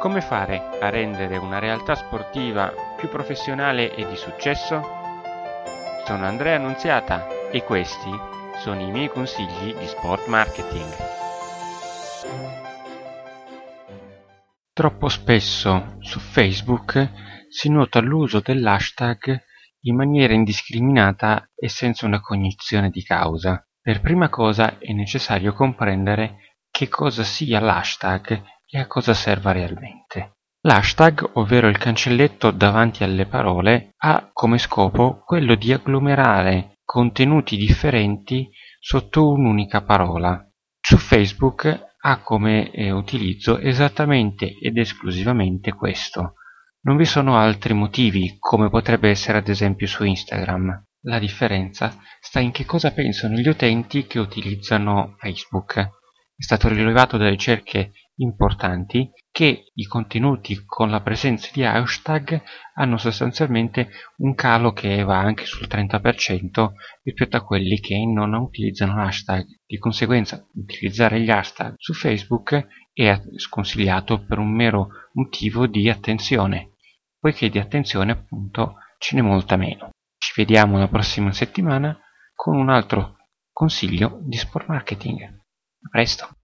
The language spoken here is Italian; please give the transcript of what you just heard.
Come fare a rendere una realtà sportiva più professionale e di successo? Sono Andrea Annunziata e questi sono i miei consigli di sport marketing. Troppo spesso su Facebook si nota l'uso dell'hashtag in maniera indiscriminata e senza una cognizione di causa. Per prima cosa è necessario comprendere che cosa sia l'hashtag e a cosa serva realmente. L'hashtag, ovvero il cancelletto davanti alle parole, ha come scopo quello di agglomerare contenuti differenti sotto un'unica parola. Su Facebook ha come eh, utilizzo esattamente ed esclusivamente questo. Non vi sono altri motivi, come potrebbe essere ad esempio su Instagram. La differenza sta in che cosa pensano gli utenti che utilizzano Facebook. È stato rilevato da ricerche importanti che i contenuti con la presenza di hashtag hanno sostanzialmente un calo che va anche sul 30% rispetto a quelli che non utilizzano hashtag. Di conseguenza utilizzare gli hashtag su Facebook è sconsigliato per un mero motivo di attenzione, poiché di attenzione appunto ce n'è molta meno. Ci vediamo la prossima settimana con un altro consiglio di sport marketing. A presto!